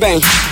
tá-se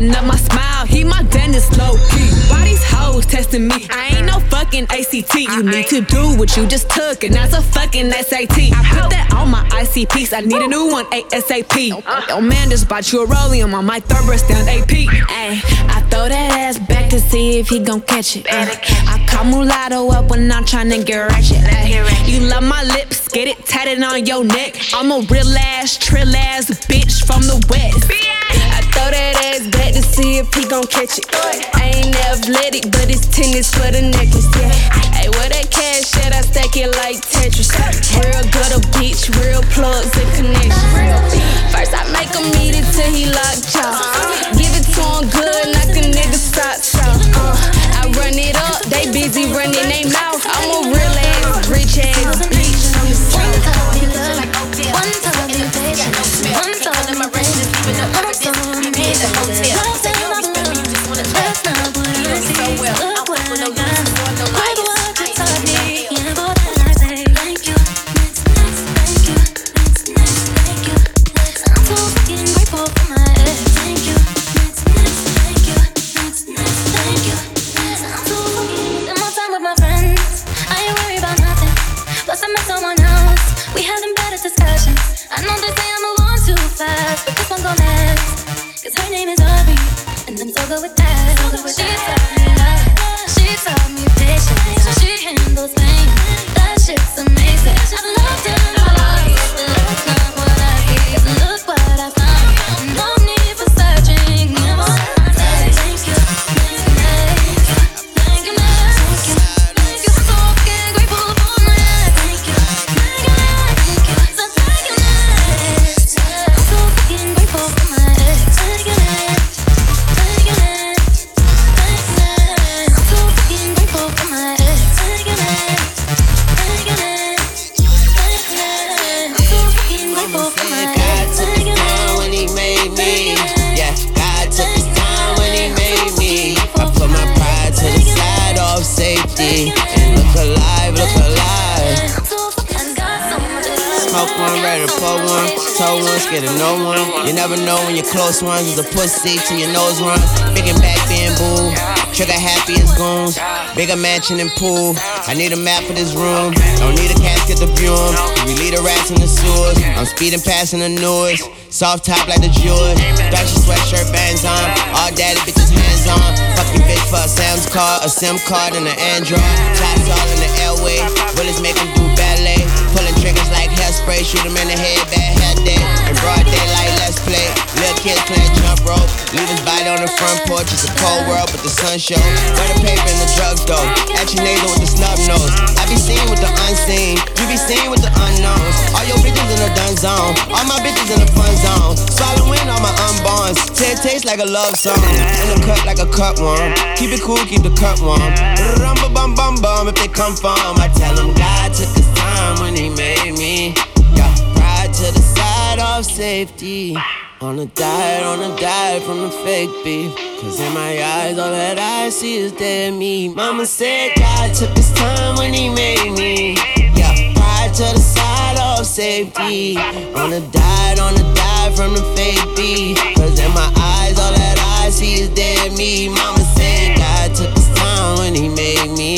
Up my smile, he my dentist low key. Why these hoes testing me? I ain't no fucking ACT. You need to do what you just took, and that's a fucking SAT. I put that on my ICPs, I need a new one ASAP. Yo, man just bought you a rollium on my third breast down AP. Ay, I throw that ass back to see if he gon' catch it. Uh, I call mulatto up when I'm tryna get ratchet. Ay, you love my lips, get it tatted on your neck. I'm a real ass, trill ass bitch from the west. I throw that ass back to see if he gon' catch it. I ain't athletic, but it's tennis for the necklace. Yeah. Hey, where that cash at? I stack it like Tetris. Real good a bitch, real plugs and connections. First I make him eat it till he locked jaw. Give it to him good, knock a nigga socks off. Uh, I run it up, they busy running they mouth. I'm a real ass, rich ass bitch. One time love, one time patient, one time patient, one time you patient. Love that I'm love, that's I see. Look what someone else. We having better discussions. I know they say I move on too fast, but this one gon' last. Cause her name is Aubrey, and I'm so good with that. Me love, Told one, scared of no one. You never know when your close ones is a pussy till your nose run. Big and back bamboo. Trigger happy as goons. Bigger mansion and pool. I need a map for this room. Don't need a casket to view 'em. We lead the rats in the sewers. I'm speeding past in the newest. Soft top like the jewels. Fashion sweatshirt bands on. All daddy bitches hands on. Fucking bitch for a Sam's card, a SIM card, and an Android. Shots all in the airway. Bullets make 'em do ballet. Pulling triggers like hairspray. Shoot 'em in the head, bad hair day. In broad daylight, let's play. Little kids playing jump rope. Leave his body on the front porch. It's a cold world, but the sun show. Where the paper in the drugs though. Action nasal with the snub nose. I be seen with the unseen. You be seen with the unknowns. All your bitches in the done zone. All my bitches in the fun zone. Swallowing all my unborns. It tastes like a love song. In the cut like a cut one. Keep it cool, keep the cut warm. Rum bum bum bum if they come from. I tell them God took his time when he made me. Of safety. On a diet, on a diet from the fake beef. Cause in my eyes, all that I see is dead meat. Mama said God took his time when he made me. Yeah, pride to the side of safety. On a diet, on a diet from the fake beef. Cause in my eyes, all that I see is dead meat. Mama said God took his time when he made me.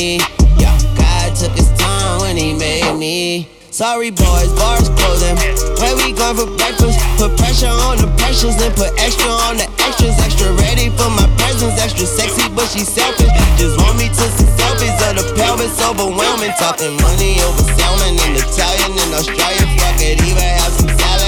Sorry boys, bars closing. Where we going for breakfast? Put pressure on the pressures and put extra on the extras. Extra ready for my presence. Extra sexy, but she selfish. Just want me to see selfies of the pelvis overwhelming. Talking money over salmon and Italian and Australian. Fuck it, even have some salad.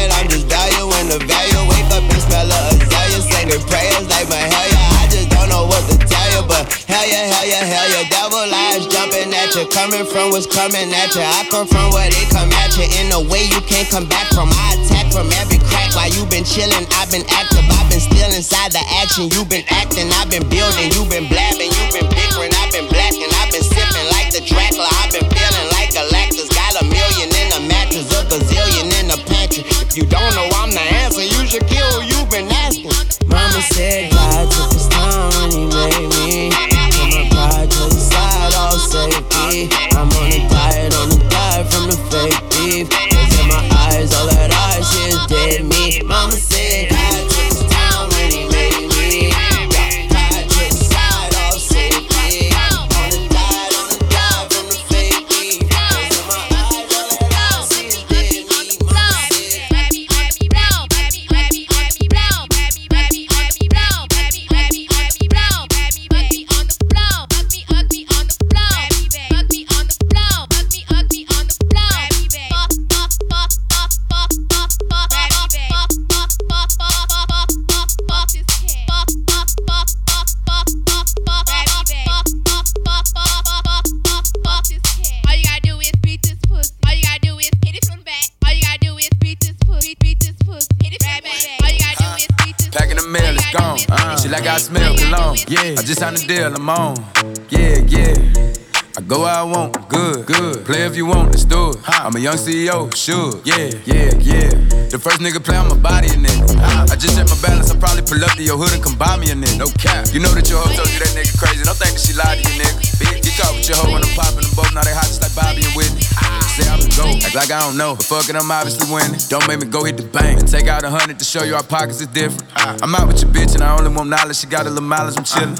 You. Coming from what's coming at you. I come from where they come at you in a way you can't come back from. I attack from every crack while you been chilling. I've been active. I've been still inside the action. you been acting. I've been building. You've been blabbing. You've been bickering. I've been blacking. I've been sipping like the Dracula. I've been feeling like Galactus. Got a million in the mattress. A gazillion in the pantry. If you don't know I'm the answer, you should kill who you been asking. Mama said I'm on. Yeah, yeah. I go where I want, good, good. Play if you want, let's do it. I'm a young CEO, sure. Yeah, yeah, yeah. The first nigga play on my body, a nigga. I just check my balance, I probably pull up to your hood and come buy me a nigga. No cap. You know that your hoe told you that nigga crazy. Don't think that she lied to you, nigga. Get caught with your hoe when I'm popping them both. Now they hot just like Bobby and Whitney. Say I'm the GOAT, act like I don't know. But fuck it, I'm obviously winning. Don't make me go hit the bank and take out a hundred to show you our pockets is different. I'm out with your bitch and I only want knowledge. She got a little mileage, I'm chillin'.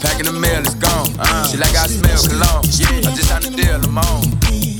Packing the mail, it's gone. Uh, she like I smell cologne. Yeah, I just signed the deal, I'm on.